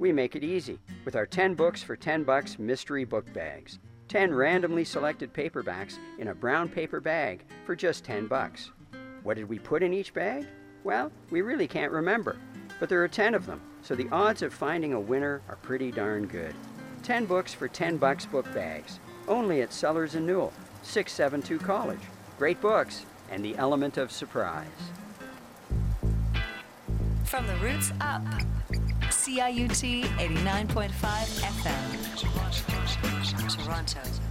we make it easy with our 10 books for 10 bucks mystery book bags. 10 randomly selected paperbacks in a brown paper bag for just 10 bucks. What did we put in each bag? Well, we really can't remember, but there are 10 of them, so the odds of finding a winner are pretty darn good. 10 books for 10 bucks book bags, only at Sellers and Newel, 672 College. Great books and the element of surprise. From the roots up. CIUT 89.5 FM, Toronto.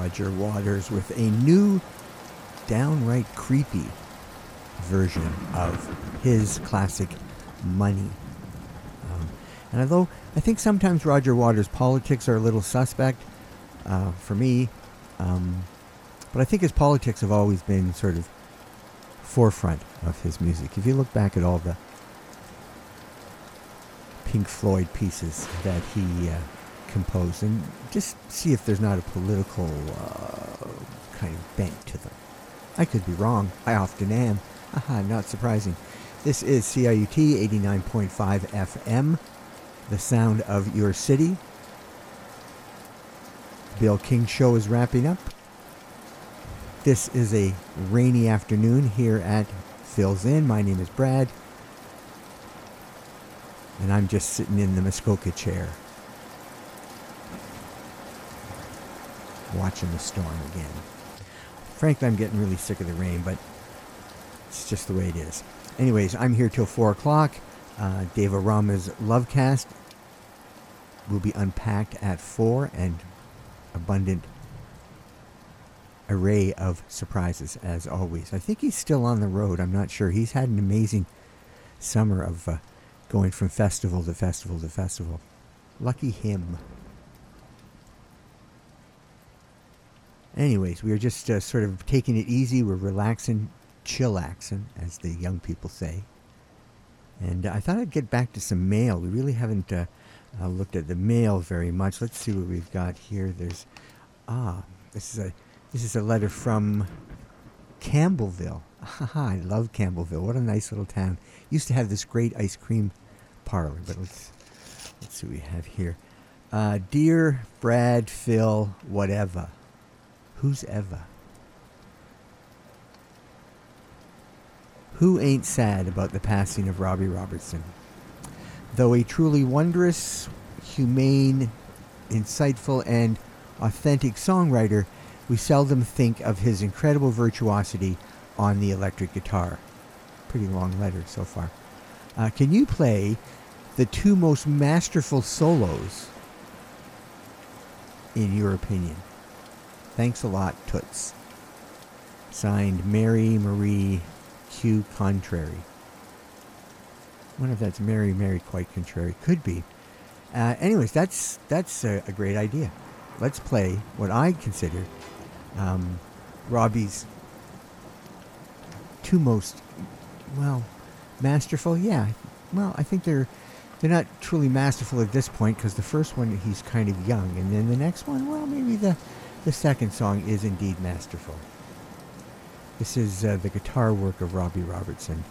Roger Waters with a new, downright creepy version of his classic Money. Um, and although I think sometimes Roger Waters' politics are a little suspect uh, for me, um, but I think his politics have always been sort of forefront of his music. If you look back at all the Pink Floyd pieces that he uh, composed, and just see if there's not a political uh, kind of bent to them. I could be wrong. I often am. Aha, not surprising. This is CIUT 89.5 FM, the sound of your city. Bill King Show is wrapping up. This is a rainy afternoon here at Phil's Inn. My name is Brad. And I'm just sitting in the Muskoka chair. Watching the storm again. Frankly, I'm getting really sick of the rain, but it's just the way it is. Anyways, I'm here till 4 o'clock. Uh, Dave Arama's Lovecast will be unpacked at 4 and abundant array of surprises as always. I think he's still on the road. I'm not sure. He's had an amazing summer of uh, going from festival to festival to festival. Lucky him. Anyways, we are just uh, sort of taking it easy. We're relaxing, chillaxing, as the young people say. And I thought I'd get back to some mail. We really haven't uh, uh, looked at the mail very much. Let's see what we've got here. There's ah, this is a this is a letter from Campbellville. I love Campbellville. What a nice little town. Used to have this great ice cream parlor, but let's let's see what we have here. Uh, dear Brad, Phil, whatever. Who's ever? Who ain't sad about the passing of Robbie Robertson? Though a truly wondrous, humane, insightful, and authentic songwriter, we seldom think of his incredible virtuosity on the electric guitar. Pretty long letter so far. Uh, can you play the two most masterful solos, in your opinion? Thanks a lot, Toots. Signed Mary Marie Q. Contrary. I wonder if that's Mary Mary quite contrary. Could be. Uh, anyways, that's that's a, a, great idea. Let's play what I consider um, Robbie's two most well masterful. Yeah, well, I think they're they're not truly masterful at this point because the first one he's kind of young, and then the next one, well, maybe the the second song is indeed masterful. This is uh, the guitar work of Robbie Robertson.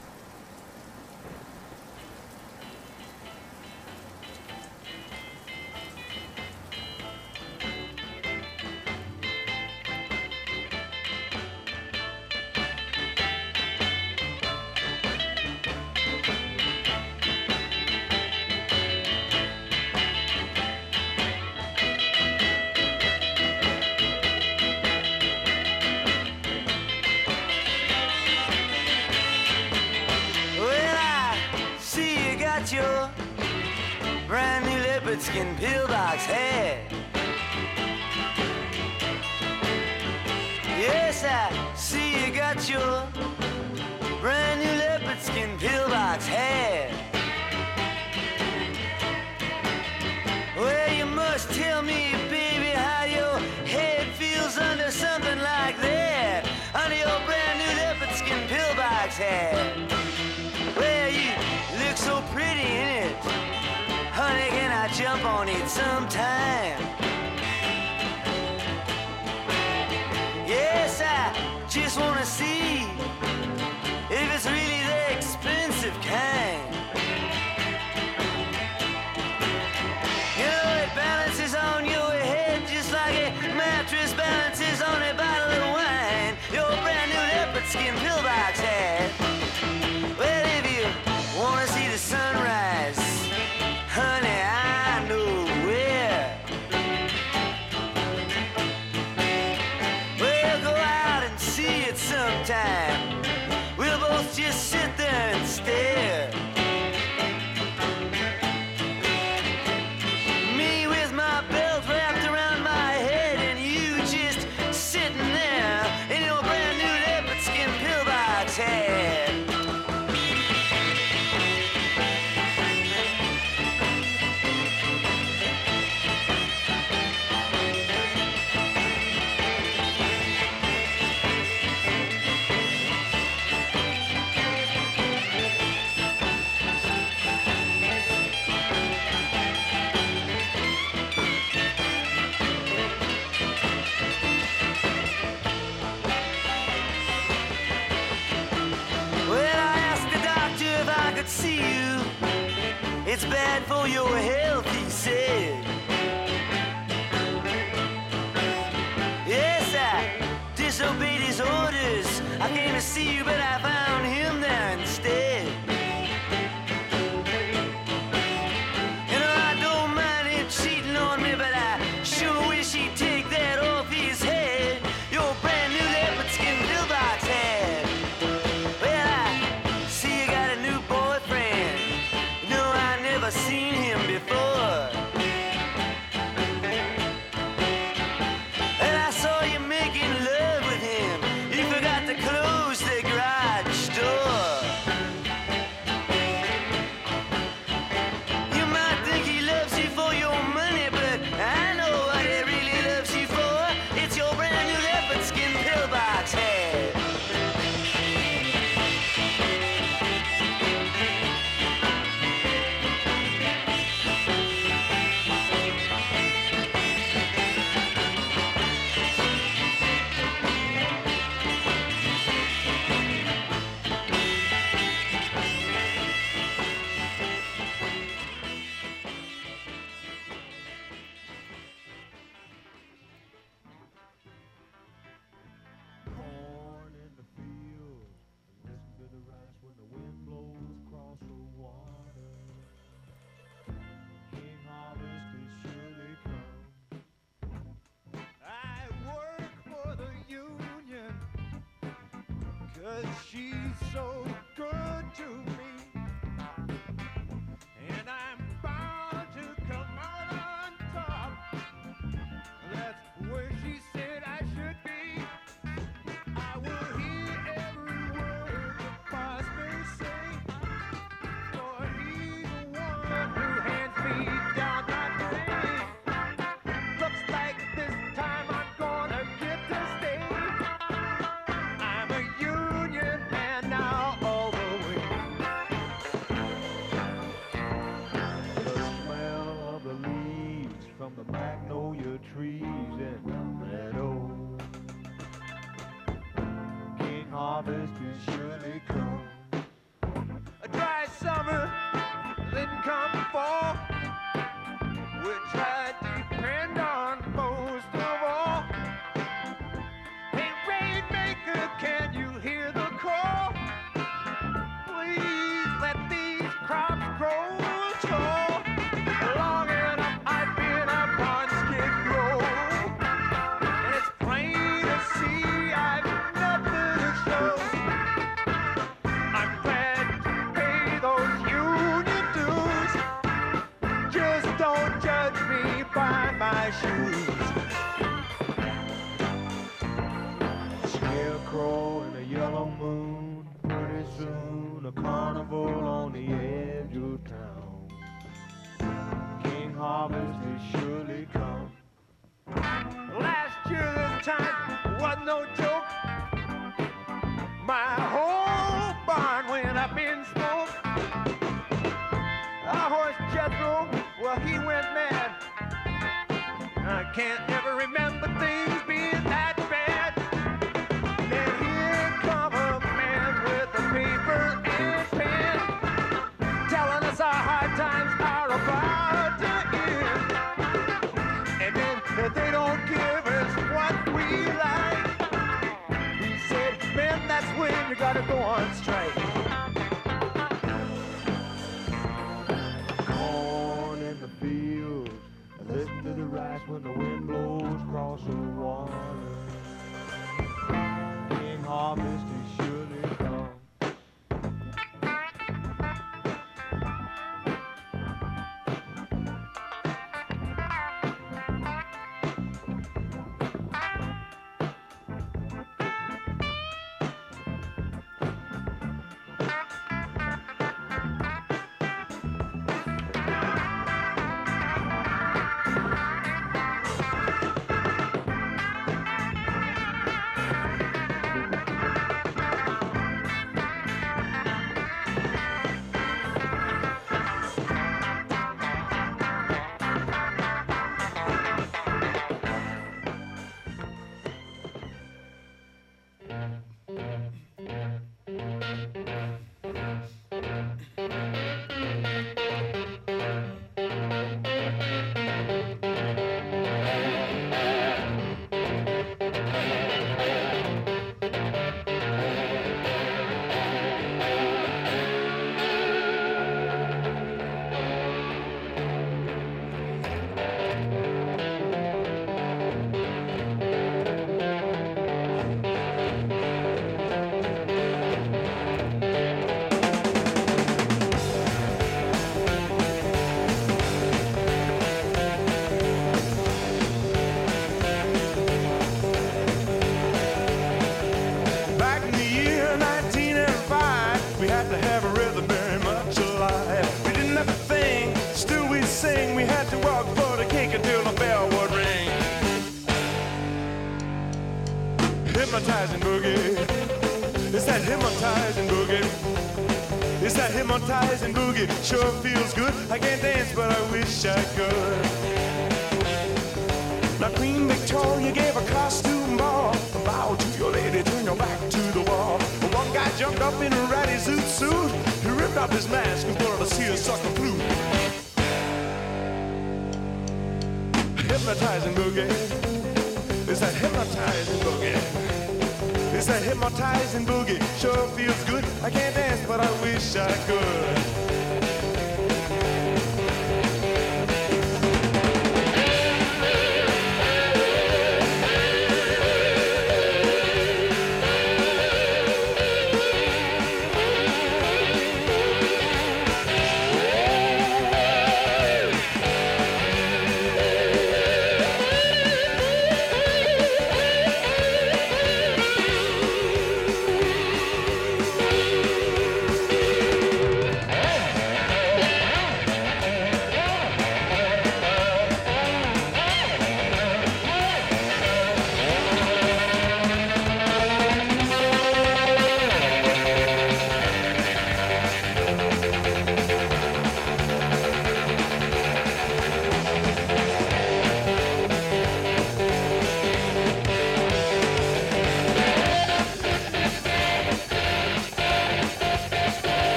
Harvest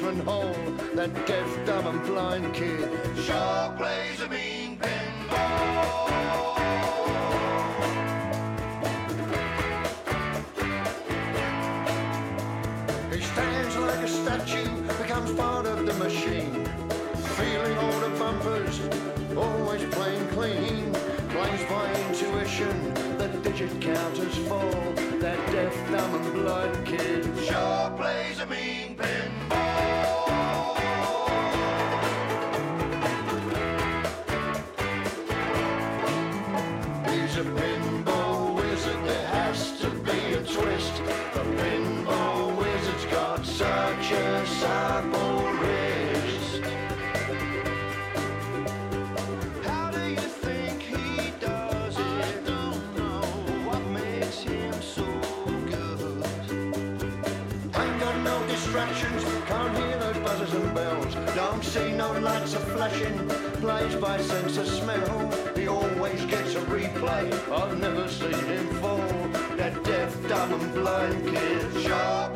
judgment hall, that deaf, dumb and blind kid sure plays a lights are flashing, plays by sense of smell. He always gets a replay. I've never seen him fall. That deaf, dumb and blind kid, sharp.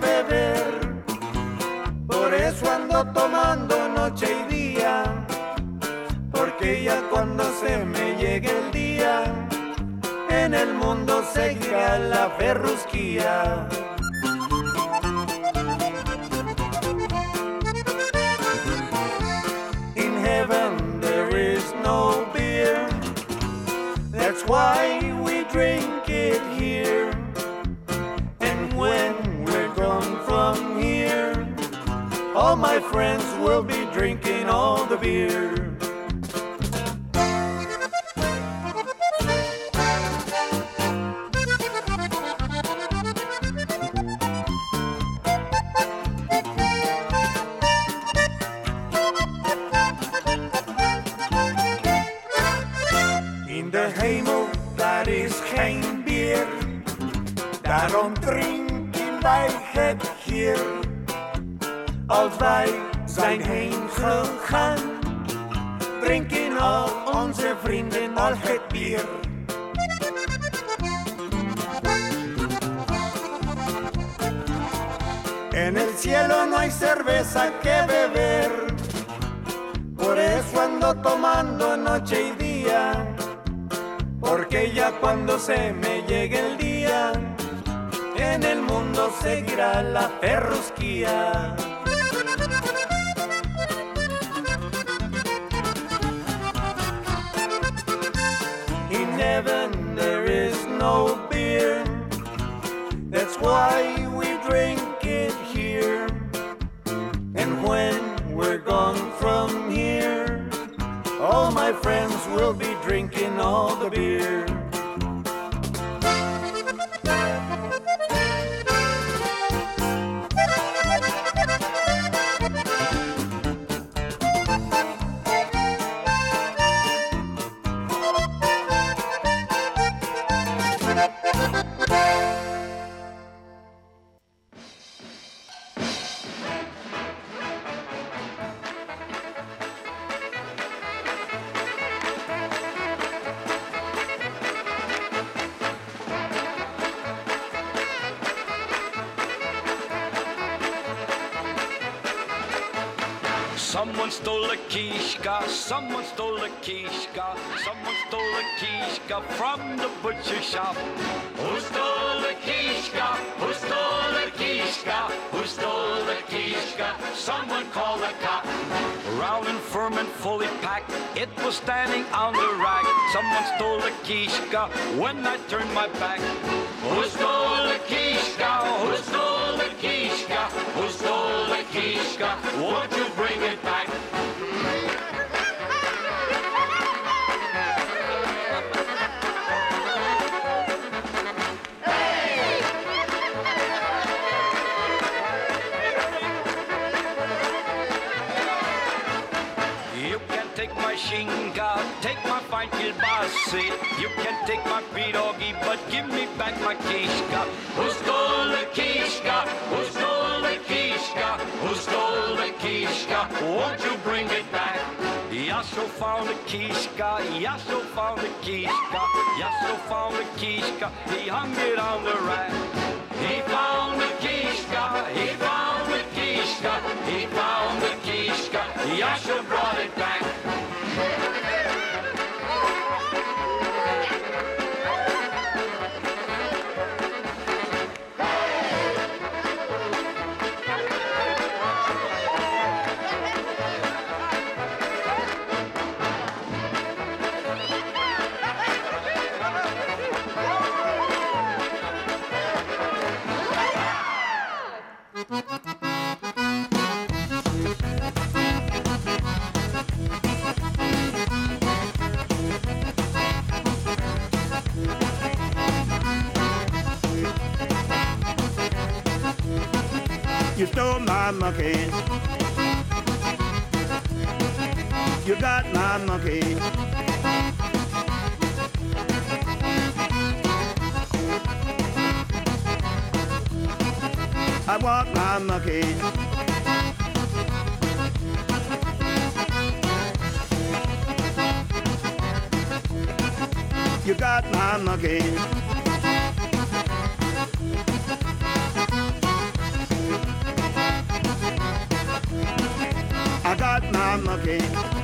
Cerveza Someone stole a kishka, someone stole a kishka, someone stole a kishka from the butcher shop. Who stole the kishka? Who stole the kishka? Who stole the kishka? Someone call the cop. Round and firm and fully packed, it was standing on the rack. Someone stole the kishka when I turned my back. Who stole the kishka? Who stole? Who stole the kishka? Won't you bring it back? You can take my shinga, take my fine kilbasi. You can take my pierogi, but give me back my kishka. Who stole the kishka? Who stole kishka? Who stole the kishka? Won't you bring it back? Yasso found the kishka, Yasso found the kishka, Yasso found the kishka, he hung it on the rack. He found the kishka, he found the kishka, he found the kishka, Yasso brought it back. Stole my monkey. You got my monkey. I want my monkey. You got my monkey. Monkey.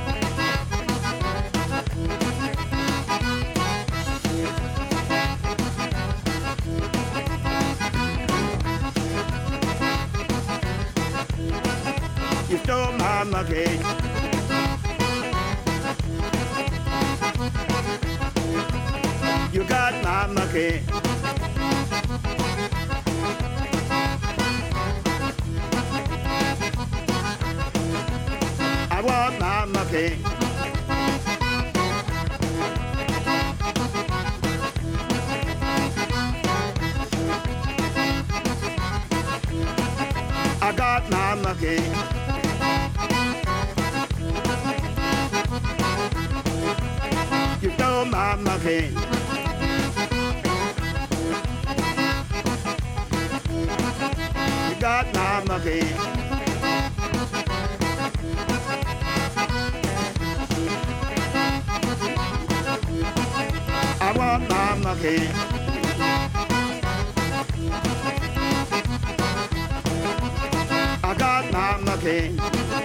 Want. I got my.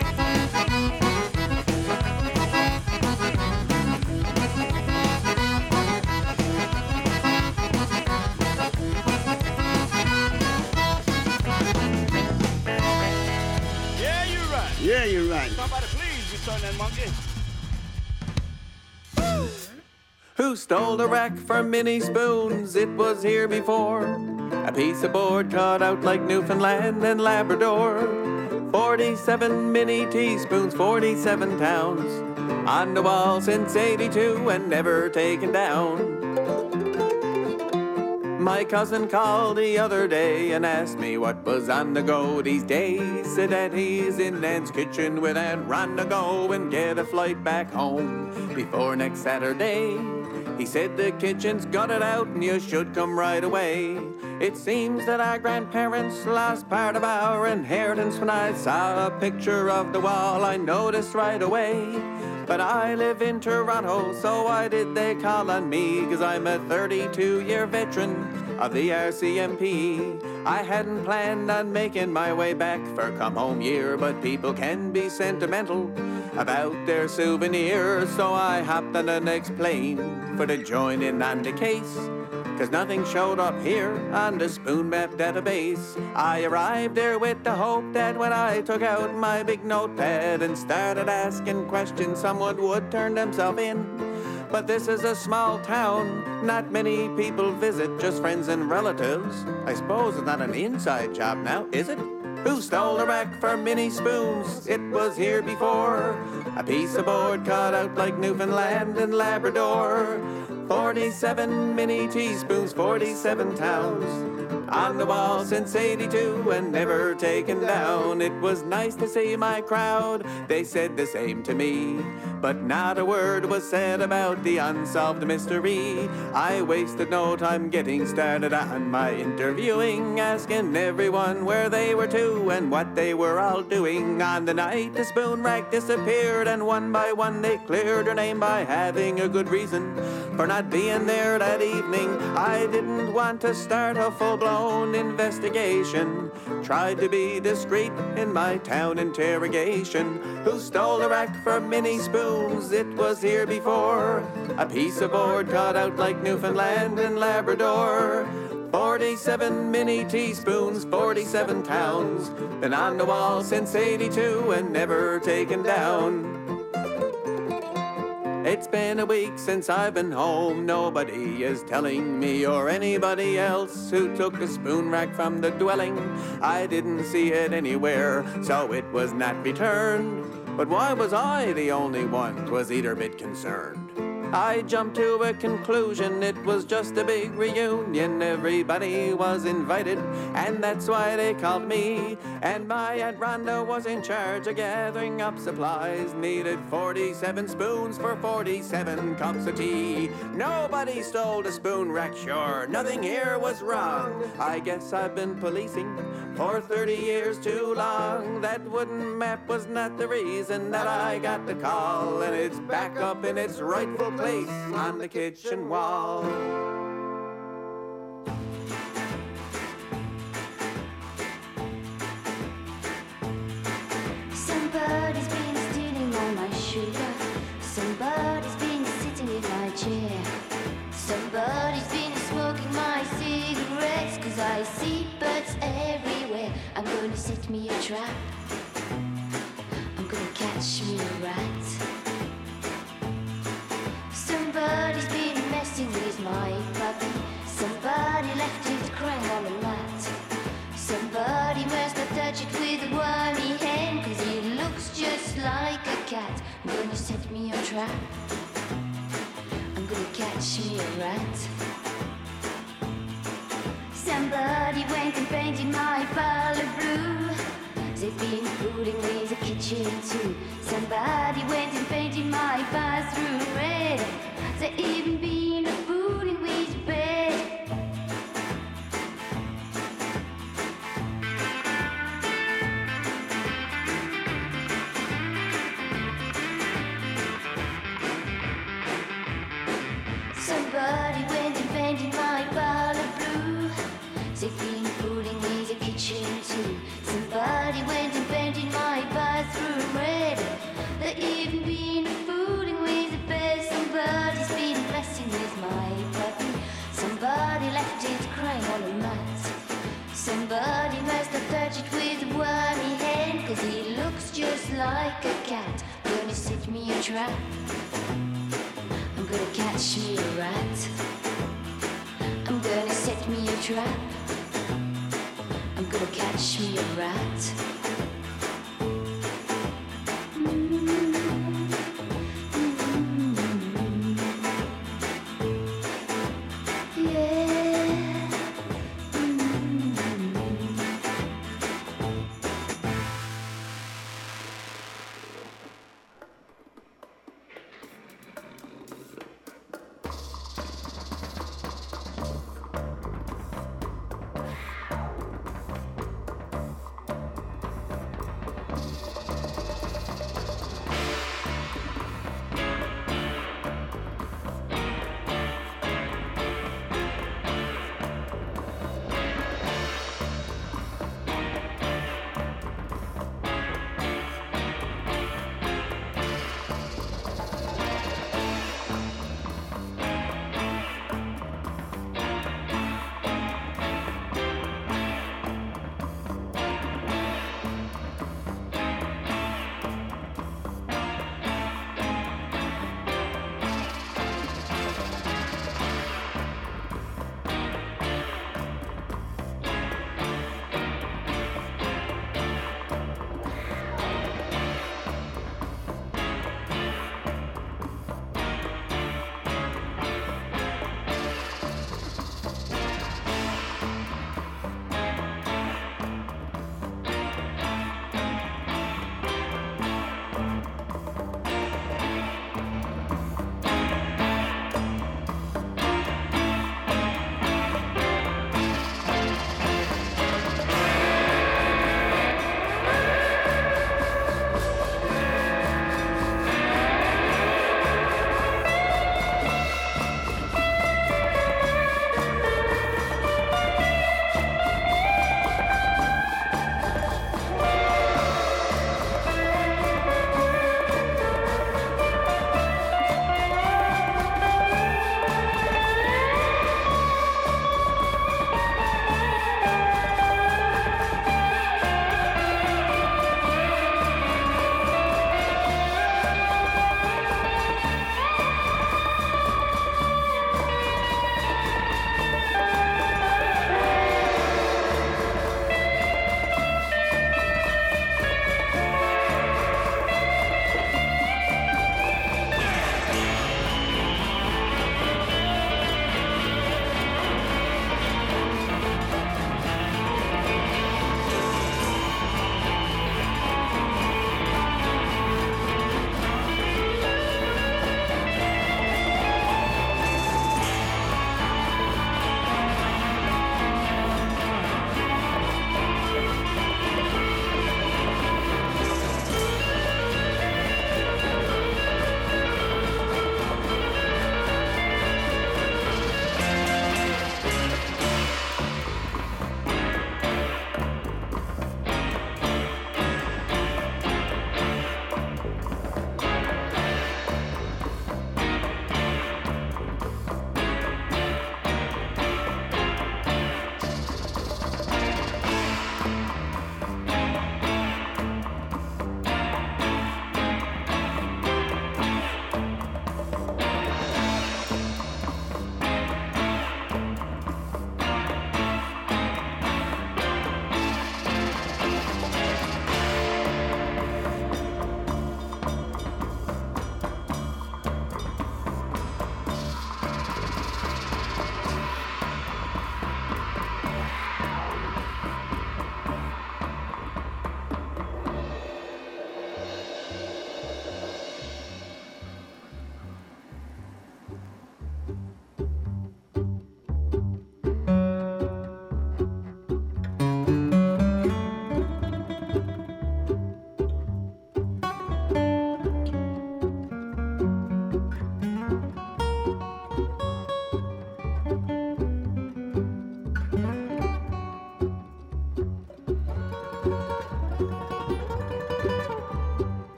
Stole the rack for mini spoons? It was here before. A piece of board cut out like Newfoundland and Labrador. 47 mini teaspoons, 47 towns. On the wall since 82 and never taken down. My cousin called the other day and asked me what was on the go these days. Said that he's in Nan's kitchen with Aunt Rhonda go and get a flight back home before next Saturday. He said the kitchen's got it out and you should come right away. It seems that our grandparents lost part of our inheritance when I saw a picture of the wall. I noticed right away. But I live in Toronto, so why did they call on me? Cause I'm a 32 year veteran of the RCMP. I hadn't planned on making my way back for come home year, but people can be sentimental about their souvenirs. So I hopped on the next plane for the join in on the case. Cause nothing showed up here on the Spoon Map database. I arrived there with the hope that when I took out my big notepad and started asking questions, someone would turn themselves in. But this is a small town, not many people visit, just friends and relatives. I suppose it's not an inside job now, is it? Who stole the rack for mini spoons? It was here before. A piece of board cut out like Newfoundland and Labrador. 47 mini teaspoons, 47 towns. On the wall since 82 and never taken down. It was nice to see my crowd, they said the same to me. But not a word was said about the unsolved mystery. I wasted no time getting started on my interviewing, asking everyone where they were to and what they were all doing. On the night the spoon rack disappeared, and one by one they cleared her name by having a good reason for not being there that evening. I didn't want to start a full blown investigation. Tried to be discreet in my town interrogation. Who stole the rack for mini spoons? It was here before. A piece of board cut out like Newfoundland and Labrador. 47 mini teaspoons, 47 towns. Been on the wall since 82 and never taken down. It's been a week since I've been home. Nobody is telling me or anybody else who took the spoon rack from the dwelling. I didn't see it anywhere, so it was not returned. But why was I the only one was either bit concerned? I jumped to a conclusion, it was just a big reunion. Everybody was invited, and that's why they called me. And my Aunt Rhonda was in charge of gathering up supplies. Needed 47 spoons for 47 cups of tea. Nobody stole the spoon rack, sure, nothing here was wrong. I guess I've been policing for 30 years too long. That wooden map was not the reason that I got the call, and it's back up in its rightful place on the kitchen wall. Somebody's been stealing all my sugar. Somebody's been sitting in my chair. Somebody's been smoking my cigarettes. Cause I see birds everywhere. I'm gonna set me a trap. I'm gonna catch me a rat. Trap. I'm gonna catch me a rat. Somebody went and painted my parlor blue. They've been fooling with the kitchen too. Somebody went and painted my bathroom red. They even Somebody must have touched it with wormy hand. Cause he looks just like a cat. Gonna set me a trap. I'm gonna catch me a rat. I'm gonna set me a trap. I'm gonna catch me a rat.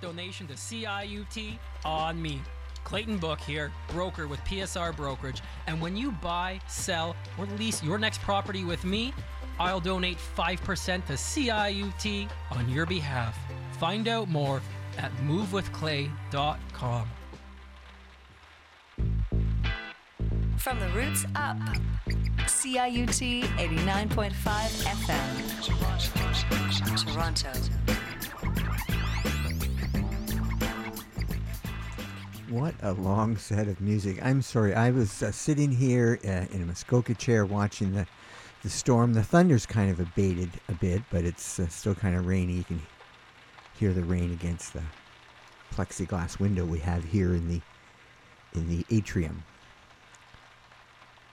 donation to CIUT on me. Clayton Book here, broker with PSR Brokerage. And when you buy, sell, or lease your next property with me, I'll donate 5% to CIUT on your behalf. Find out more at movewithclay.com. From the roots up, CIUT 89.5 FM, Toronto. Toronto. What a long set of music. I'm sorry. I was uh, sitting here uh, in a Muskoka chair watching the, the storm. The thunder's kind of abated a bit, but it's uh, still kind of rainy. You can hear the rain against the plexiglass window we have here in the in the atrium.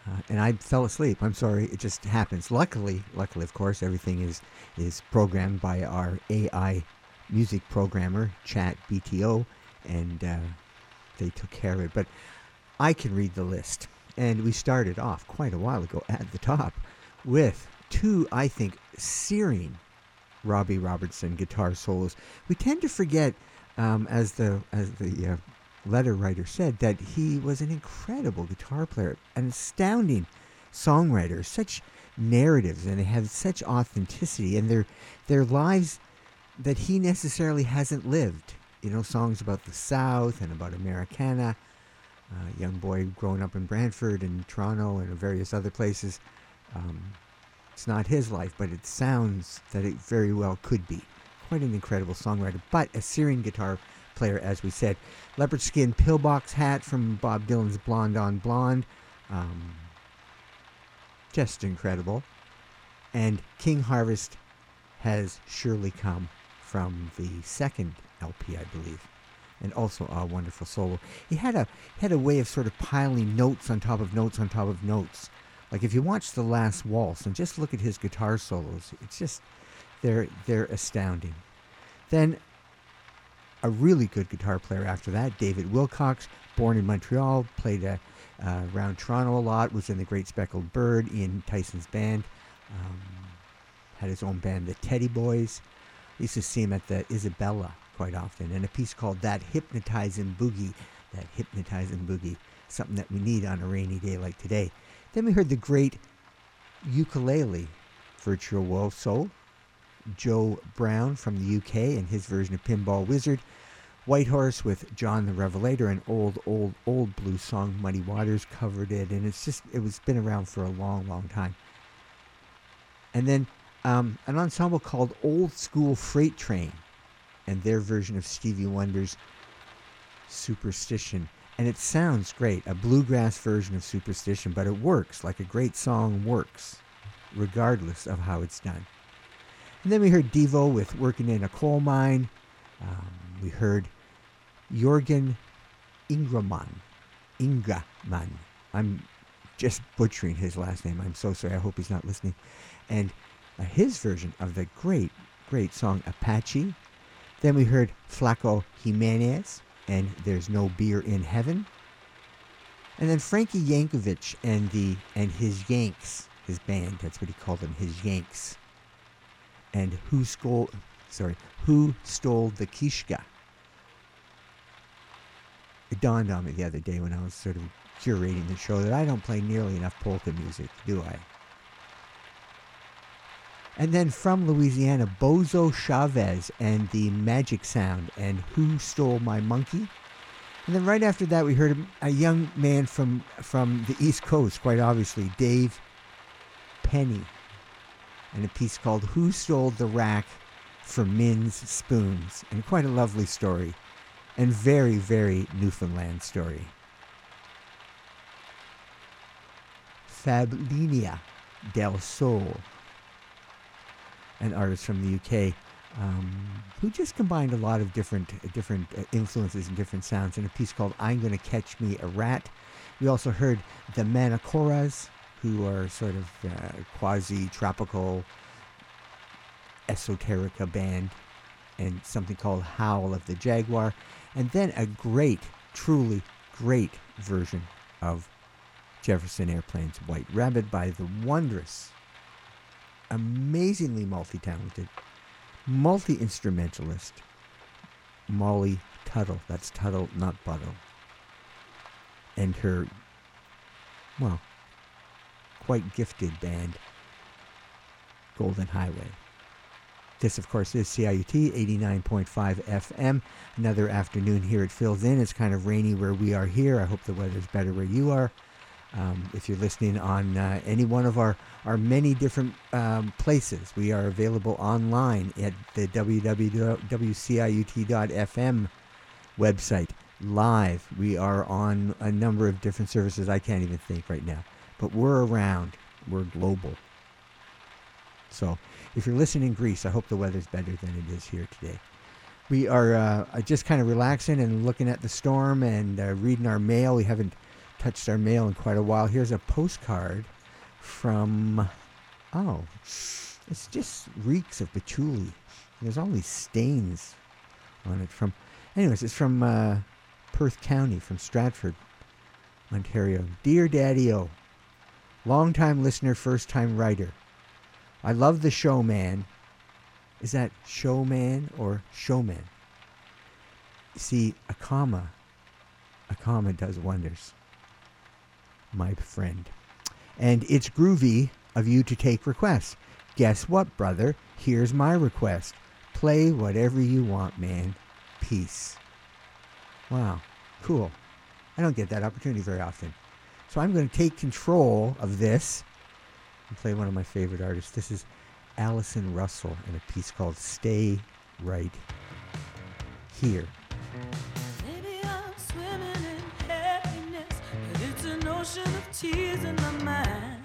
Uh, and I fell asleep. I'm sorry. It just happens. Luckily, luckily, of course, everything is is programmed by our AI music programmer, Chat BTO, and uh, they took care of it. But I can read the list, and we started off quite a while ago at the top with two, I think, searing Robbie Robertson guitar solos. We tend to forget, um, as the as the uh, letter writer said, that he was an incredible guitar player, an astounding songwriter, such narratives, and they have such authenticity, and their their lives that he necessarily hasn't lived. You know, songs about the South and about Americana. A young boy growing up in Brantford and Toronto and various other places. Um, it's not his life, but it sounds that it very well could be. Quite an incredible songwriter, but a Syrian guitar player, as we said. Leopard skin pillbox hat from Bob Dylan's Blonde on Blonde. Um, just incredible. And King Harvest has surely come from the second LP, I believe, and also a wonderful solo. He had a had a way of sort of piling notes on top of notes on top of notes. Like if you watch the last waltz and just look at his guitar solos, it's just they're they're astounding. Then a really good guitar player after that, David Wilcox, born in Montreal, played uh, uh, around Toronto a lot, was in the Great Speckled Bird, Ian Tyson's band, um, had his own band, the Teddy Boys. I used to see him at the Isabella quite often, and a piece called That Hypnotizing Boogie, That Hypnotizing Boogie, something that we need on a rainy day like today. Then we heard the great ukulele virtuoso Joe Brown from the UK and his version of Pinball Wizard. Whitehorse with John the Revelator, an old, old, old blues song. Muddy Waters covered it, and it's just it was been around for a long, long time. And then um, an ensemble called Old School Freight Train, and their version of Stevie Wonder's Superstition. And it sounds great, a bluegrass version of Superstition, but it works like a great song works, regardless of how it's done. And then we heard Devo with Working in a Coal Mine. Um, we heard Jorgen Ingraman. Ingraman. I'm just butchering his last name. I'm so sorry. I hope he's not listening. And uh, his version of the great, great song Apache. Then we heard Flaco Jimenez and There's No Beer in Heaven. And then Frankie Yankovic and the and his Yanks, his band, that's what he called them, his Yanks. And who stole sorry, who stole the Kishka? It dawned on me the other day when I was sort of curating the show that I don't play nearly enough polka music, do I? And then from Louisiana, Boozoo Chavis and the Magic Sound and Who Stole My Monkey. And then right after that, we heard a young man from from the East Coast, quite obviously, Dave Penny, and a piece called "Who Stole the Rack for Min's Spoons," and quite a lovely story, and very very Newfoundland story. Fablinia del Sol an artist from the UK um, who just combined a lot of different different uh, influences and different sounds in a piece called "I'm Gonna Catch Me a Rat." We also heard the Manicoras, who are sort of uh, quasi-tropical esoterica band, and something called "Howl of the Jaguar," and then a great, truly great version of Jefferson Airplane's "White Rabbit" by the wondrous amazingly multi talented, multi instrumentalist, Molly Tuttle. That's Tuttle, not Buttle. And her, well, quite gifted band, Golden Highway. This, of course, is CIUT 89.5 FM. Another afternoon here at Phil's Inn. It's kind of rainy where we are here. I hope the weather's better where you are. Um, if you're listening on uh, any one of our, our many different um, places, we are available online at the www.wciut.fm website. live. We are on a number of different services I can't even think right now. But we're around. We're global. So if you're listening in Greece, I hope the weather's better than it is here today. We are uh, just kind of relaxing and looking at the storm and uh, reading our mail. We haven't touched our mail in quite a while. Here's a postcard from, oh, it's just reeks of patchouli. There's all these stains on it from, anyways, it's from uh, Perth County, from Stratford, Ontario. Dear Daddy O, long-time listener, first-time writer. I love the show, man. Is that showman or showman? See, a comma, a comma does wonders, my friend. And it's groovy of you to take requests. Guess what, brother? Here's my request. Play whatever you want, man. Peace. Wow, cool. I don't get that opportunity very often. So I'm going to take control of this and play one of my favorite artists. This is Allison Russell in a piece called Stay Right Here. Tears in my mind.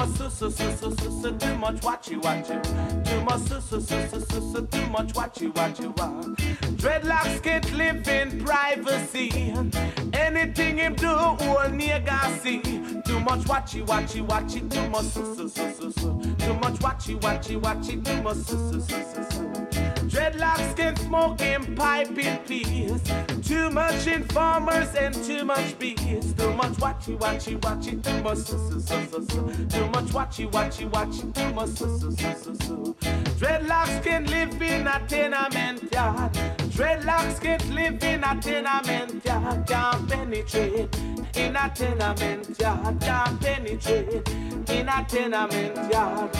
Much, su, su, su, su, su, too much watchy, watchy. Too much, su, su, su, too much watchy, watchy, ah. Dreadlocks can't live in privacy. Anything him do, all nigga see. Too much watchy, watchy, watchy, too much su, su, su. Too much watchy, watchy, watchy, too much su, su, su. Dreadlocks can't smoke pipe in peace. Too much informers and too much bees. Too much watchy, watchy, watchy, too much su, su, su, su, su. Too much watchy, watchy, watchy, too much su, su, su, su, su. Dreadlocks can live in a tenement yard. Dreadlocks can't live in a tenement yard. Can't penetrate in a tenement yard. Can't penetrate in a tenement yard.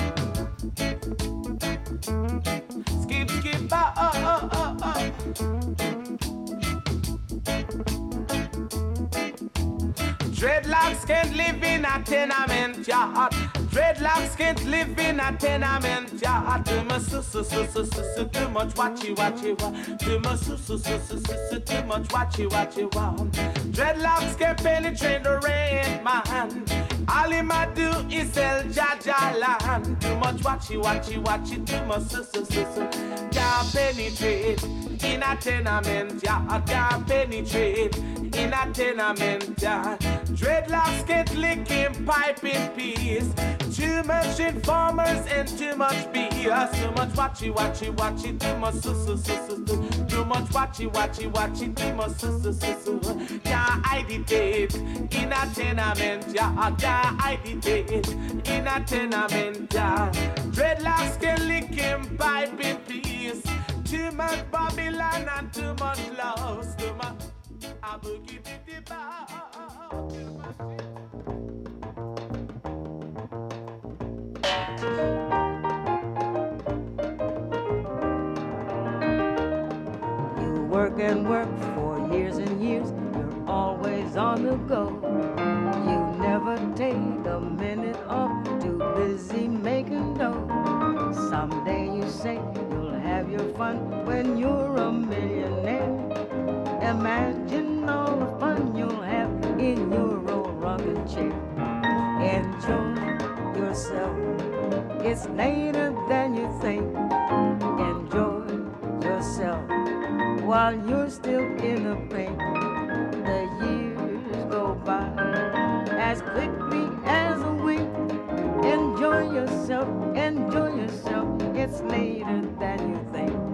A tenement yard. Dreadlocks can't live in a tenement yard. Too much su su su su su too much watchy watchy wa. Too much su su su su su too much watchy watchy wa. Dreadlocks can penetrate the rain man. All him a do is sell Jaja land. Too much watchy, watchy, watchy, too much su su su su. Can't penetrate in a tenement, yeah. Can't penetrate in a tenement, yeah. Dreadlocks get licking pipe in peace. Too much informers and too much BS. Too much watchy, watchy, watchy, too much su su su su su. Too much watchy, watchy, watchy, too much su su su su. Can't hide it in a tenement, yeah. Can't hide it in a tenement, yeah. Dreadlocks get licking pipe in peace. Too much Babylon and too much love. Too much. I boogie diddy You and work for years and years. You're always on the go. You never take a minute off. Too busy making dough. Someday you say you'll have your fun when you're a millionaire. Imagine all the fun you'll have in your old rocking chair. Enjoy yourself. It's later than you think. While you're still in the pain. The years go by as quickly as a wink. Enjoy yourself, enjoy yourself. It's later than you think.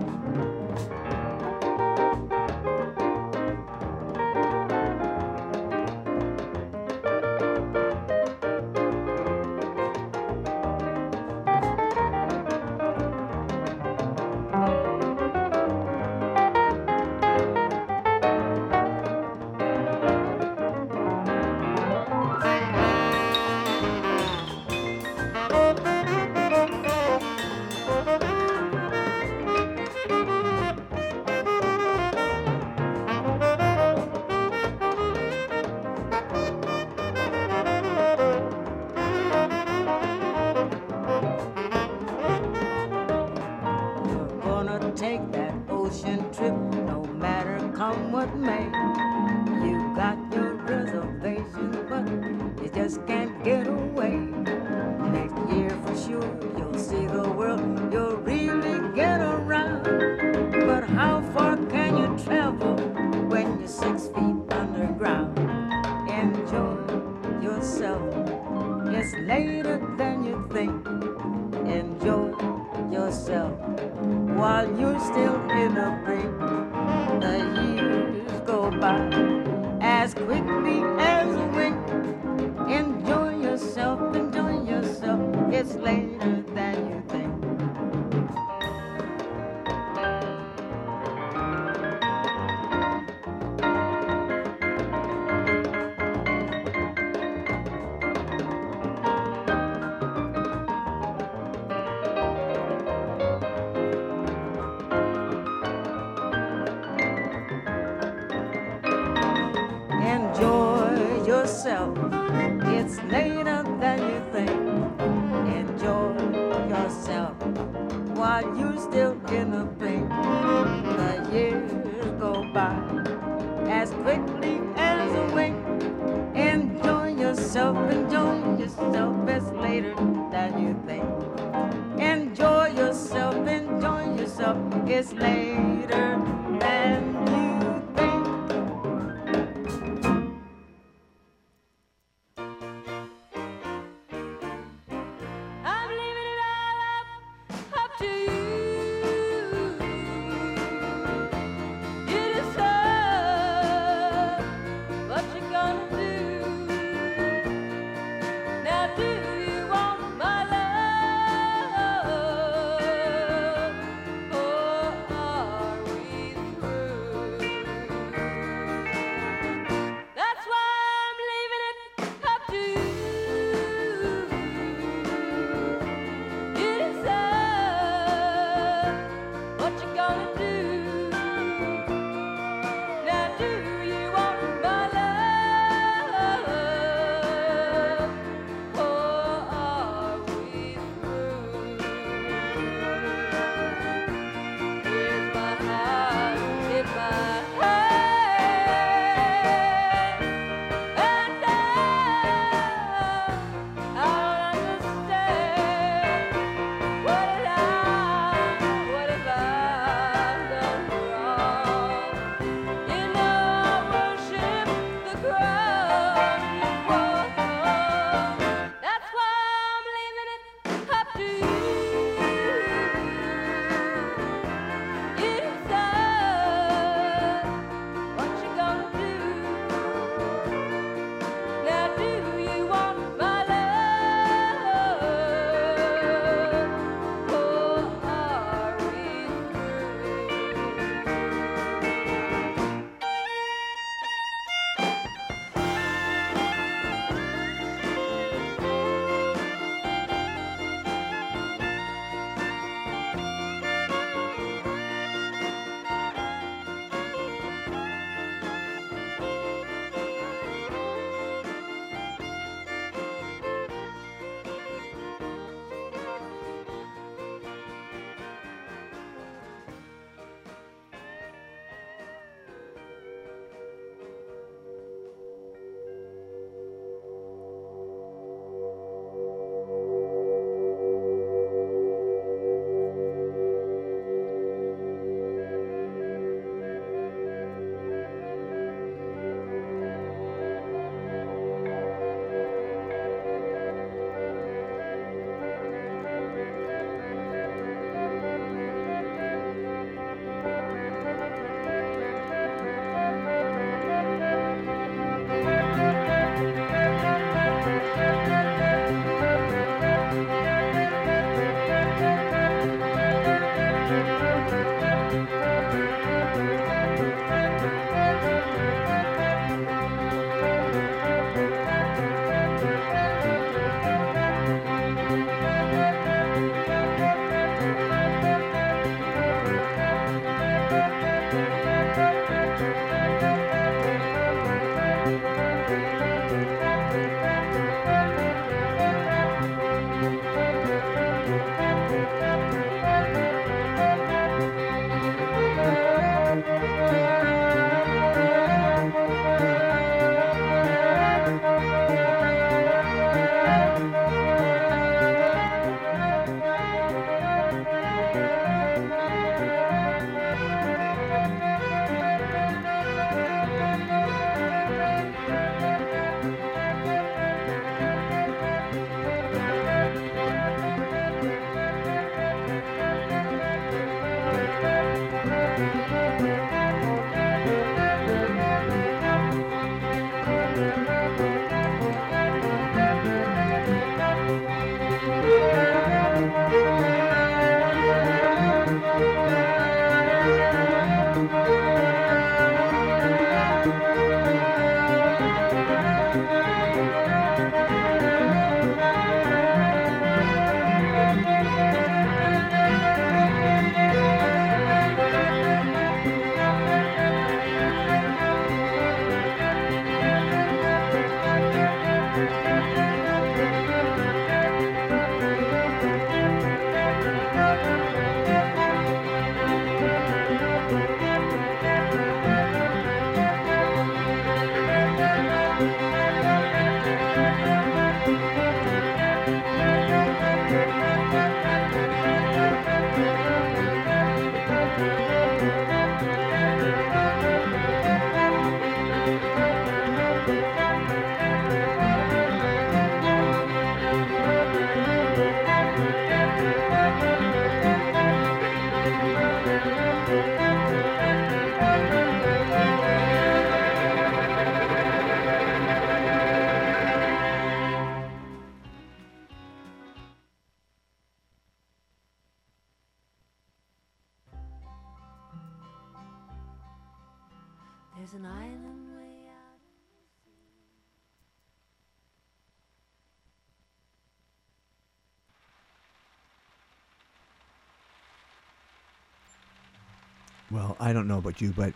About you, but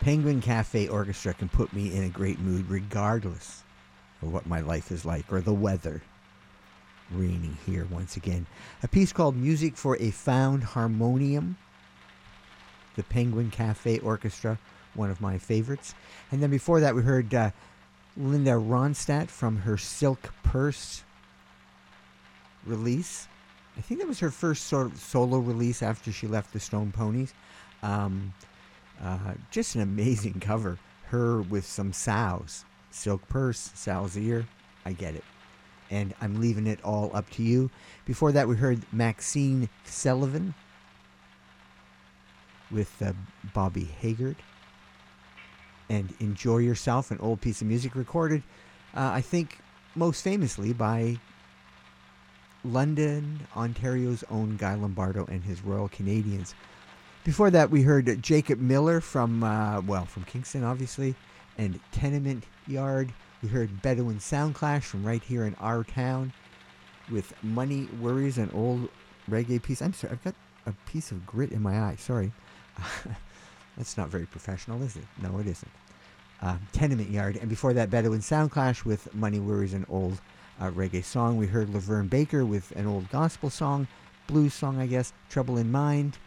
Penguin Cafe Orchestra can put me in a great mood regardless of what my life is like or the weather. Raining here once again. A piece called Music for a Found Harmonium. The Penguin Cafe Orchestra, one of my favorites. And then before that, we heard uh, Linda Ronstadt from her Silk Purse release. I think that was her first sort of solo release after she left the Stone Poneys. Um, uh, just an amazing cover. Her with some sows. Silk purse, sow's ear. I get it. And I'm leaving it all up to you. Before that, we heard Maxine Sullivan with uh, Bobby Haggart. And Enjoy Yourself, an old piece of music recorded, uh, I think, most famously by London, Ontario's own Guy Lombardo and his Royal Canadians. Before that, we heard Jacob Miller from, uh, well, from Kingston, obviously, and Tenement Yard. We heard Bedouin Sound Clash from right here in our town with Money Worries, an old reggae piece. I'm sorry, I've got a piece of grit in my eye. Sorry. That's not very professional, is it? No, it isn't. Uh, Tenement Yard. And before that, Bedouin Sound Clash with Money Worries, an old uh, reggae song. We heard LaVern Baker with an old gospel song, blues song, I guess, Trouble in Mind.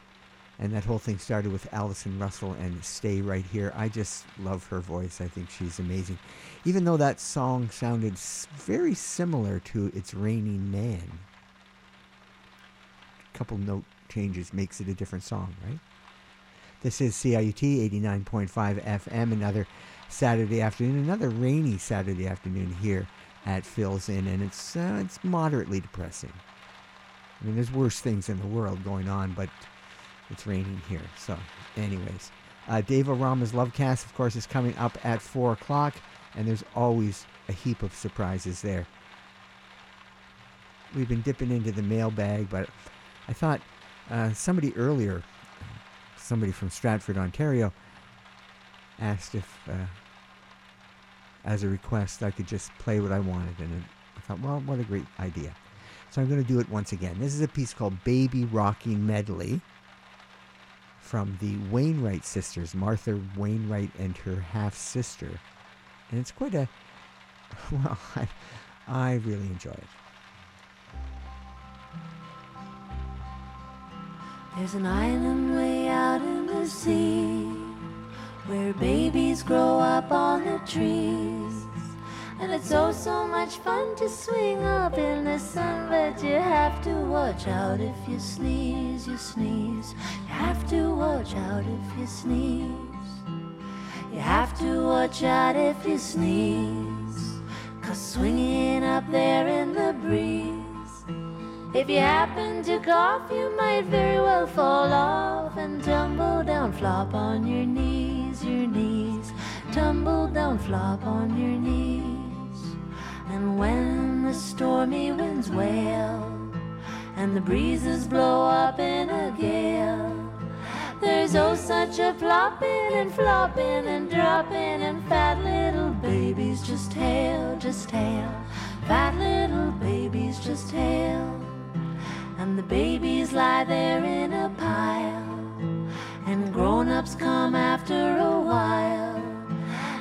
And that whole thing started with Allison Russell and Stay Right Here. I just love her voice. I think she's amazing. Even though that song sounded very similar to It's Raining Man. A couple note changes makes it a different song, right? This is CIUT 89.5 FM, another Saturday afternoon, another rainy Saturday afternoon here at Phil's Inn, and it's uh, it's moderately depressing. I mean, there's worse things in the world going on, but it's raining here. So, anyways, uh, Dave Arama's Lovecast, of course, is coming up at 4 o'clock, and there's always a heap of surprises there. We've been dipping into the mailbag, but I thought uh, somebody earlier, somebody from Stratford, Ontario, asked if, uh, as a request, I could just play what I wanted, and I thought, well, what a great idea. So I'm going to do it once again. This is a piece called Baby Rocking Medley from the Wainwright sisters, Martha Wainwright and her half sister. And it's quite a, well, I, I really enjoy it. There's an island way out in the sea where babies grow up on the trees. And it's oh so much fun to swing up in the sun, but you have to watch out if you sneeze, you sneeze. You have to watch out if you sneeze. You have to watch out if you sneeze. Cause swinging up there in the breeze. If you happen to cough, you might very well fall off and tumble down, flop on your knees, your knees. Tumble down, flop on your knees. And when the stormy winds wail and the breezes blow up in a gale, there's oh such a plopping and flopping and dropping and fat little babies just hail, just hail. Fat little babies just hail. And the babies lie there in a pile. And grown ups come after a while.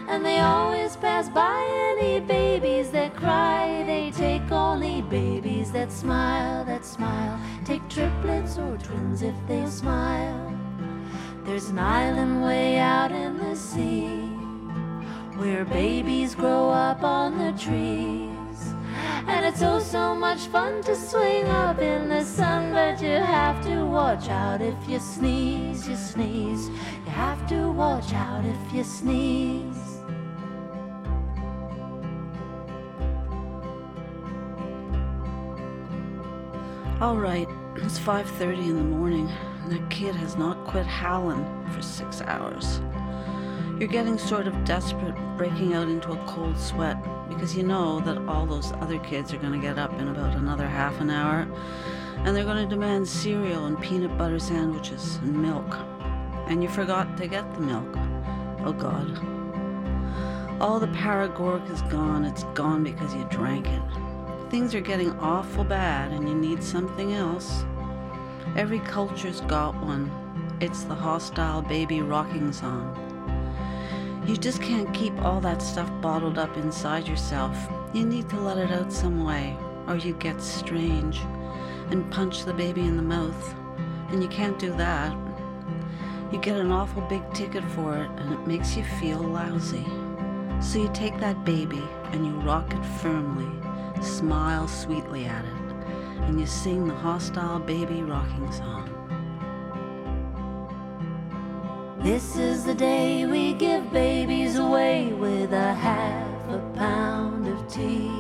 And they always pass by any babies that cry. They take only babies that smile, that smile. Take triplets or twins if they smile. There's an island way out in the sea where babies grow up on the trees. And it's oh so much fun to swing up in the sun, but you have to watch out if you sneeze, you sneeze. You have to watch out if you sneeze. All right, it's 5:30 in the morning, and that kid has not quit howling for 6 hours. You're getting sort of desperate, breaking out into a cold sweat because you know that all those other kids are going to get up in about another half an hour and they're going to demand cereal and peanut butter sandwiches and milk. And you forgot to get the milk. Oh god. All the Paregoric is gone. It's gone because you drank it. Things are getting awful bad and you need something else. Every culture's got one. It's the hostile baby rocking song. You just can't keep all that stuff bottled up inside yourself. You need to let it out some way, or you get strange and punch the baby in the mouth. And you can't do that. You get an awful big ticket for it, and it makes you feel lousy. So you take that baby and you rock it firmly, smile sweetly at it, and you sing the hostile baby rocking song. This is the day we give babies away with a half a pound of tea.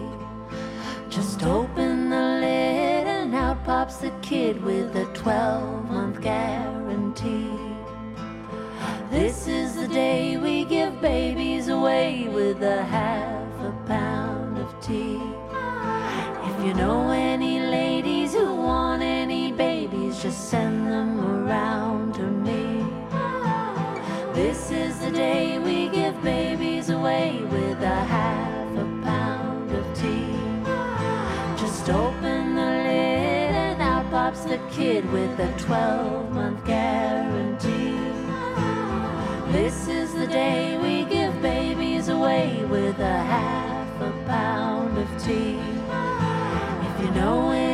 Just open the lid and out pops the kid with a 12 month guarantee. This is the day we give babies away with a half a pound of tea. If you know any send them around to me. This is the day we give babies away with a half a pound of tea. Just open the lid and out pops the kid with a 12 month guarantee. This is the day we give babies away with a half a pound of tea. If you know any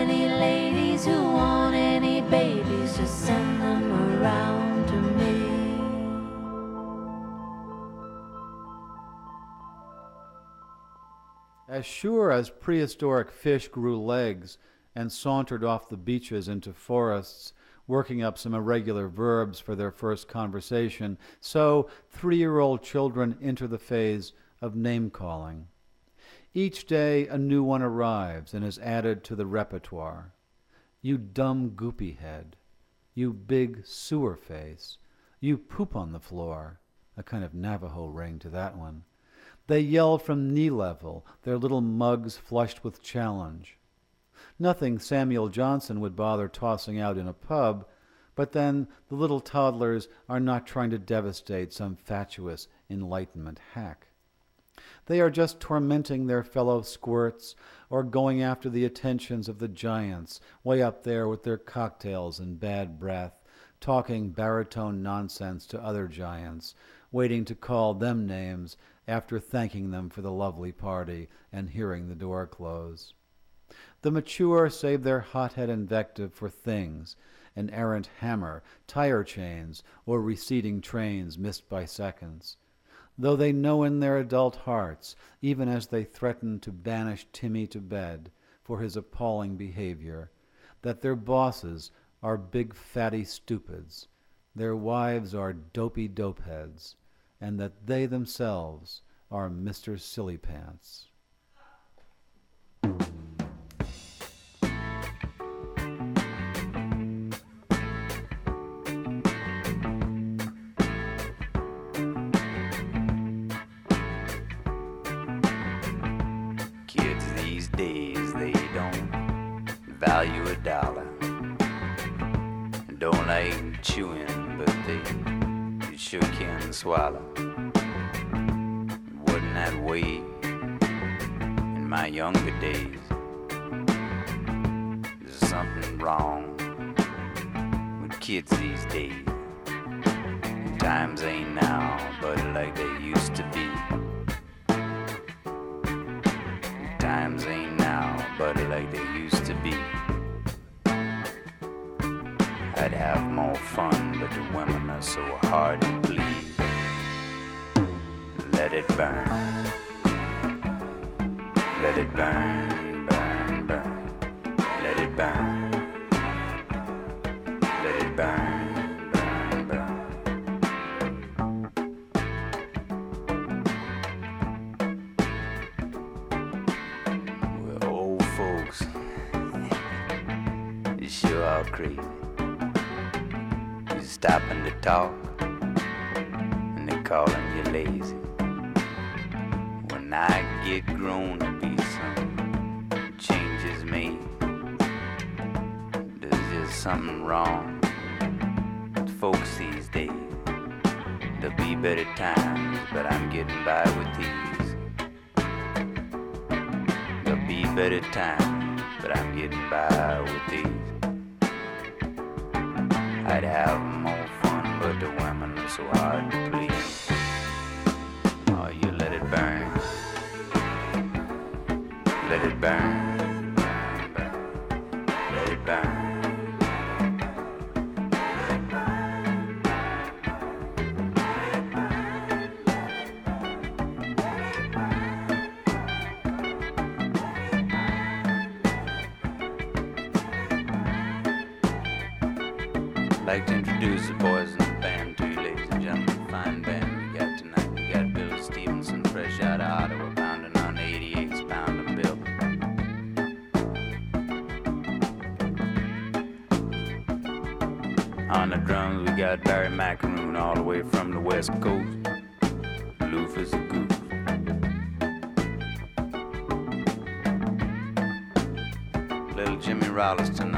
As sure as prehistoric fish grew legs and sauntered off the beaches into forests, working up some irregular verbs for their first conversation, so three year old children enter the phase of name calling. Each day a new one arrives and is added to the repertoire. You dumb goopy head. You big sewer face. You poop on the floor. A kind of Navajo ring to that one. They yell from knee level, their little mugs flushed with challenge. Nothing Samuel Johnson would bother tossing out in a pub, but then the little toddlers are not trying to devastate some fatuous Enlightenment hack. They are just tormenting their fellow squirts or going after the attentions of the giants way up there with their cocktails and bad breath, talking baritone nonsense to other giants, waiting to call them names after thanking them for the lovely party and hearing the door close. The mature save their hothead invective for things an errant hammer, tire chains, or receding trains missed by seconds. Though they know in their adult hearts, even as they threaten to banish Timmy to bed for his appalling behavior, that their bosses are big fatty stupids, their wives are dopey dopeheads, and that they themselves are Mr. Sillypants. Kids these days, they don't value a dollar. Don't like chewing, but they sure can swallow. Wasn't that way in my younger days. There's something wrong with kids these days. Times ain't now, but like they used to be. Times ain't now, but like they used to be. I'd have more fun, but the women are so hard to please. Let it burn. Let it burn, burn, burn. Let it burn. Let it burn, talk and they calling you lazy. When I get grown to be something changes me. There's just something wrong with folks these days. There'll be better times, but I'm getting by with these. There'll be better times, but I'm getting by with these. I'd have the women are so hard to please. Oh, you let it burn, Let it burn. West Coast, Loof is a goose. Little Jimmy Rollins tonight.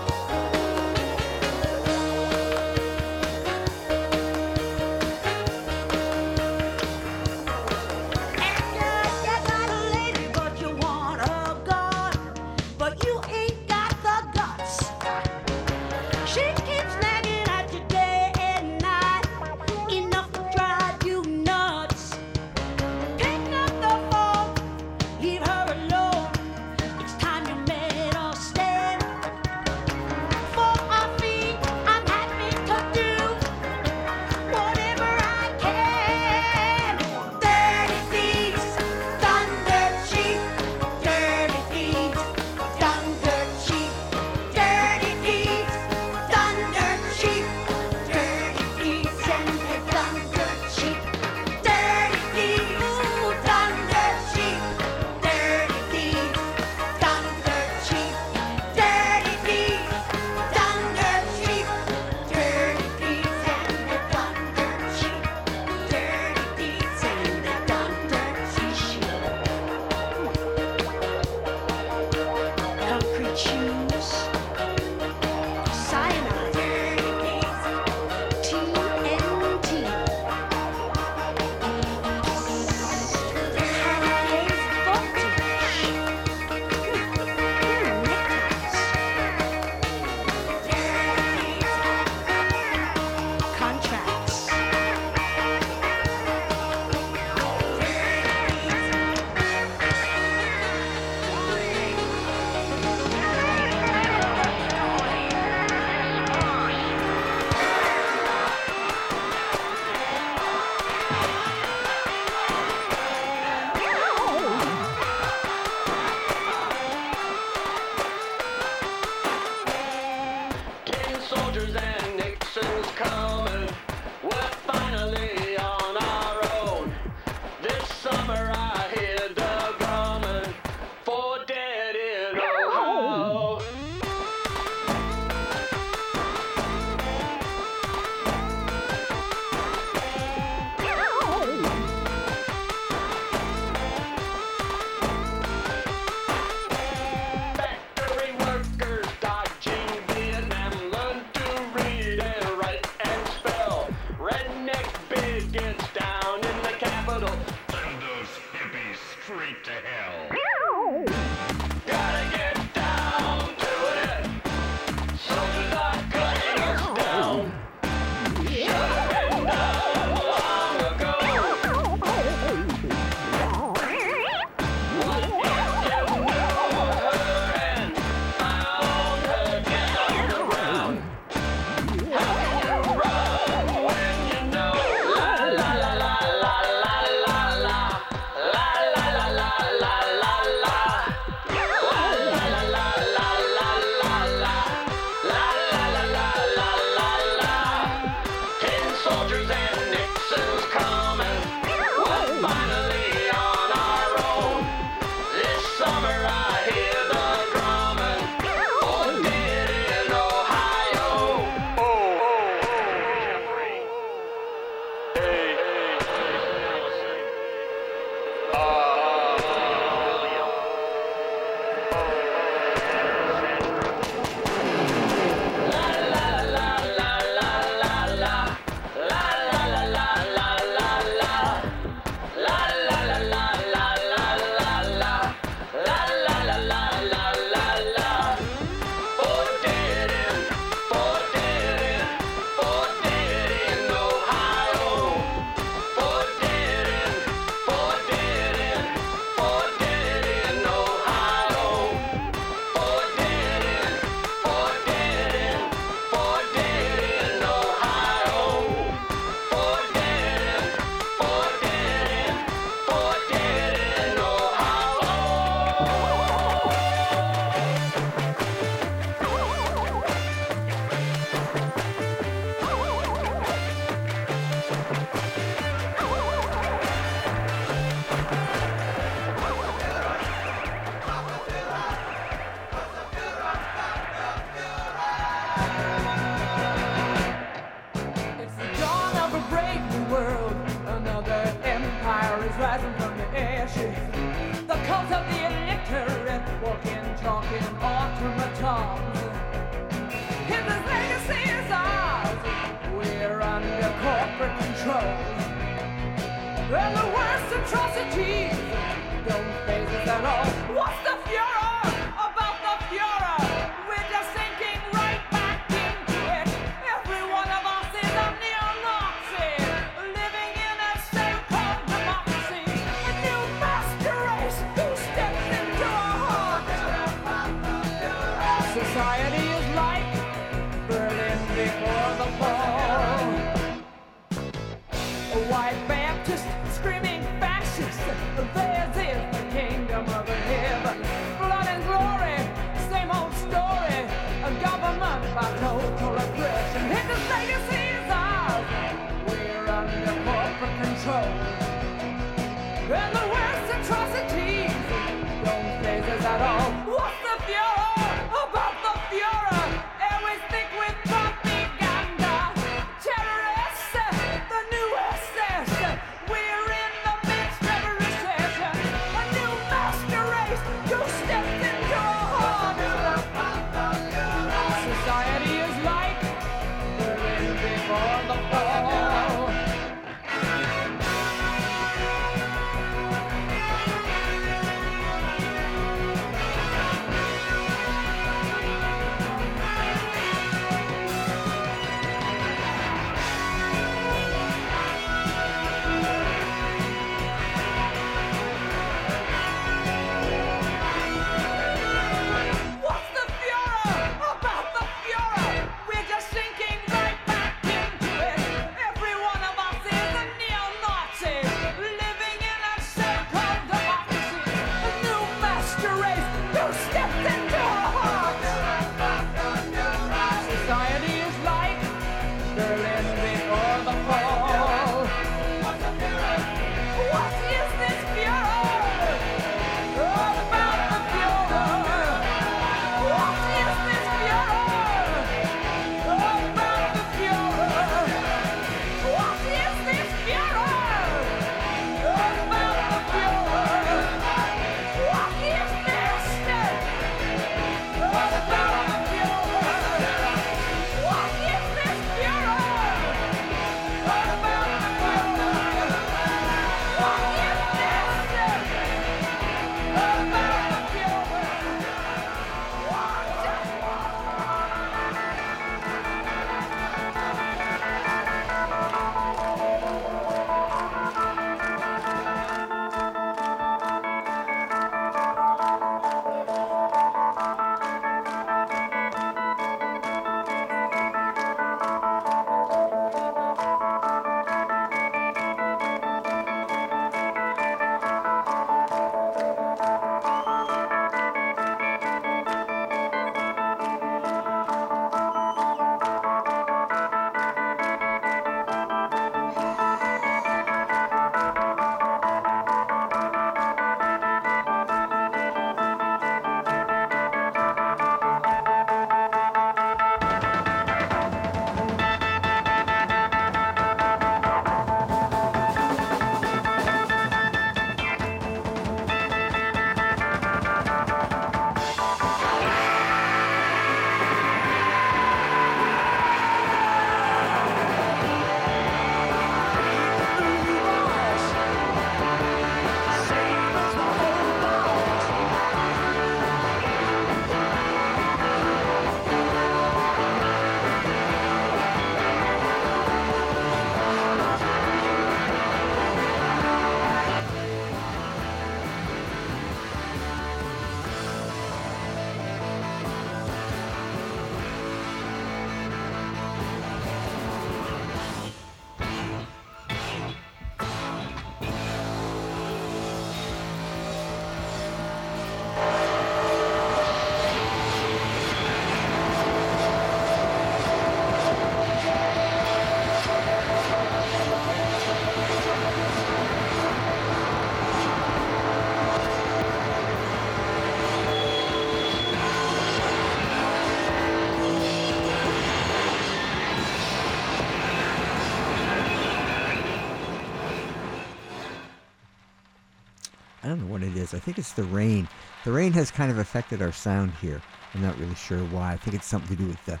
Think it's the rain. The rain has kind of affected our sound here. I'm not really sure why. I think it's something to do with the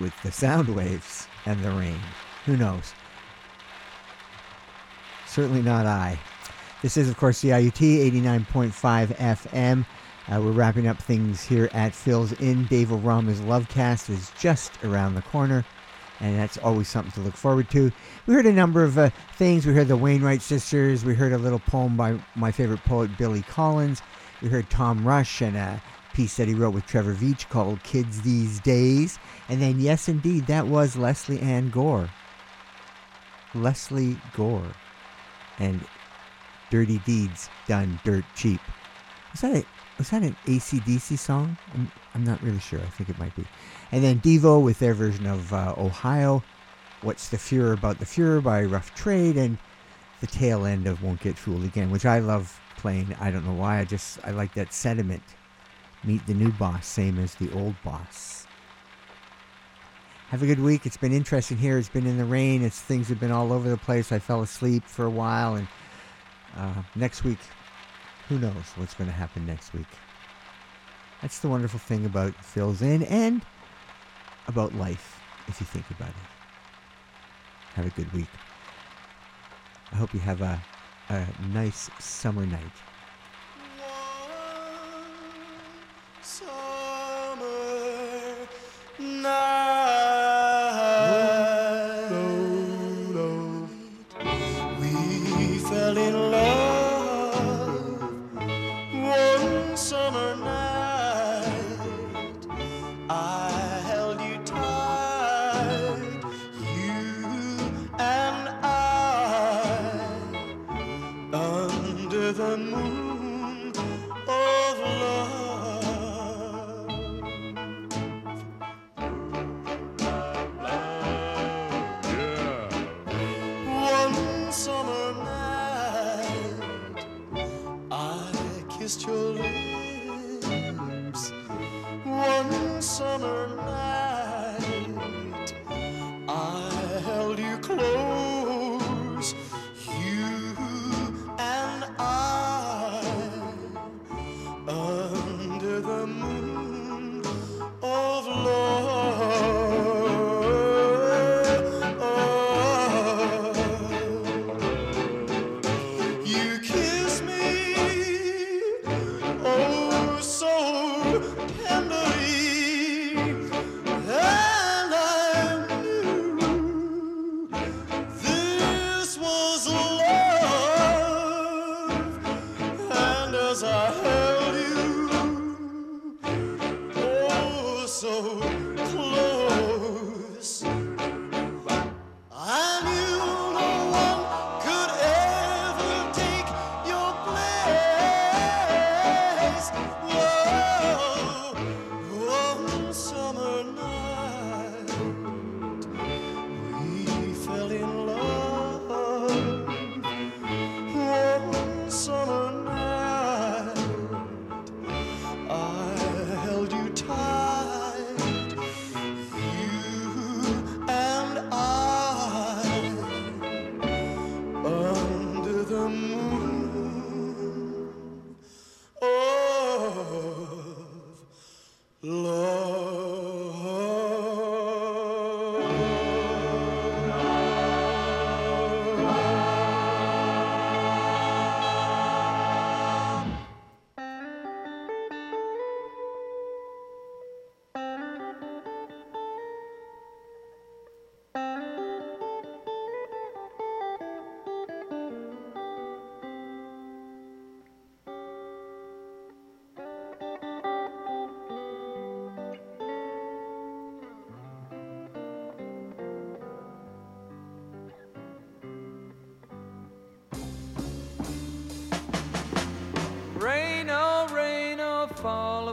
with the sound waves and the rain. Who knows? Certainly not I. This is, of course, CIUT 89.5 FM. Uh, we're wrapping up things here at Phil's Inn. Dave O'Rama's Lovecast is just around the corner, and that's always something to look forward to. We heard a number of uh, things. We heard the Wainwright sisters. We heard a little poem by my favorite poet, Billy Collins. We heard Tom Rush and a piece that he wrote with Trevor Veitch called Kids These Days. And then, yes, indeed, that was Lesley Ann Gore. Lesley Gore. And Dirty Deeds Done Dirt Cheap. Was that a was that an AC/DC song? I'm, I'm not really sure. I think it might be. And then Devo with their version of uh, Ohio. What's the Furor About the Führer by Rough Trade. And the tail end of Won't Get Fooled Again, which I love playing. I don't know why. I just, I like that sentiment. Meet the new boss, same as the old boss. Have a good week. It's been interesting here. It's been in the rain. It's things have been all over the place. I fell asleep for a while, and uh, next week, who knows what's going to happen next week. That's the wonderful thing about Phil's Inn and about life, if you think about it. Have a good week. I hope you have a, a nice summer night. We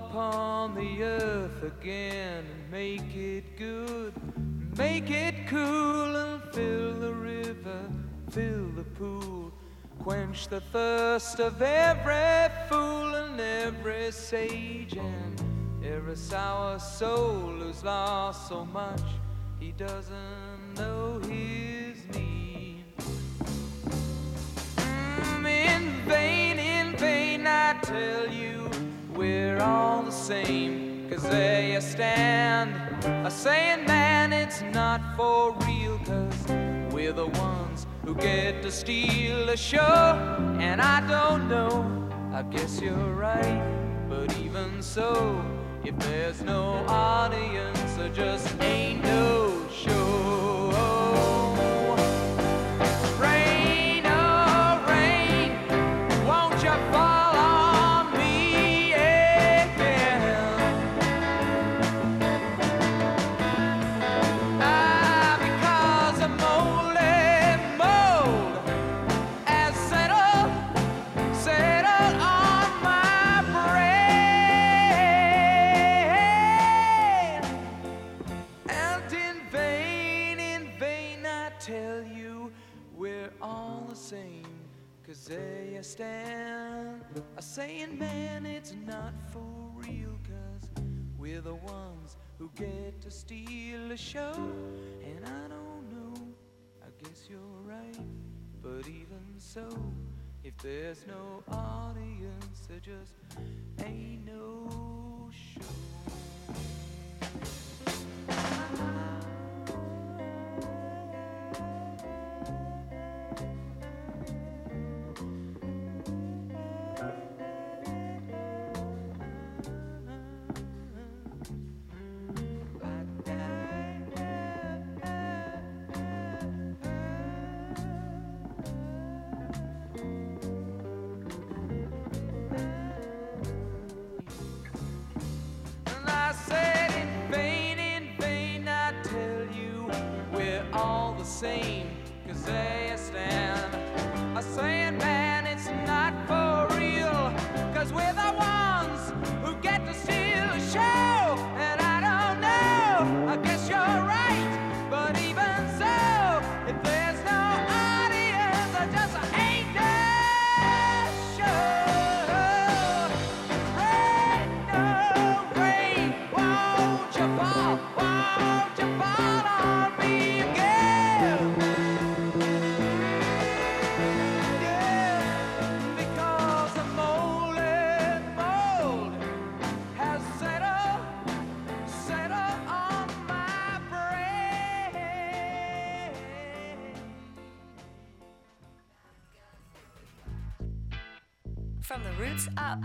upon the earth again and make it good. Make it cool and fill the river, fill the pool. Quench the thirst of every fool and every sage and every sour soul who's lost so much he doesn't know his need. Mm, in vain, in vain, I tell you we're all the same. Cause there you stand, a saying, man, it's not for real. Cause we're the ones who get to steal the show. And I don't know, I guess you're right. But even so, if there's no audience, there just ain't no saying, man, it's not for real. Cause we're the ones who get to steal the show. And I don't know, I guess you're right. But even so, if there's no audience, there just ain't no show. Roots up,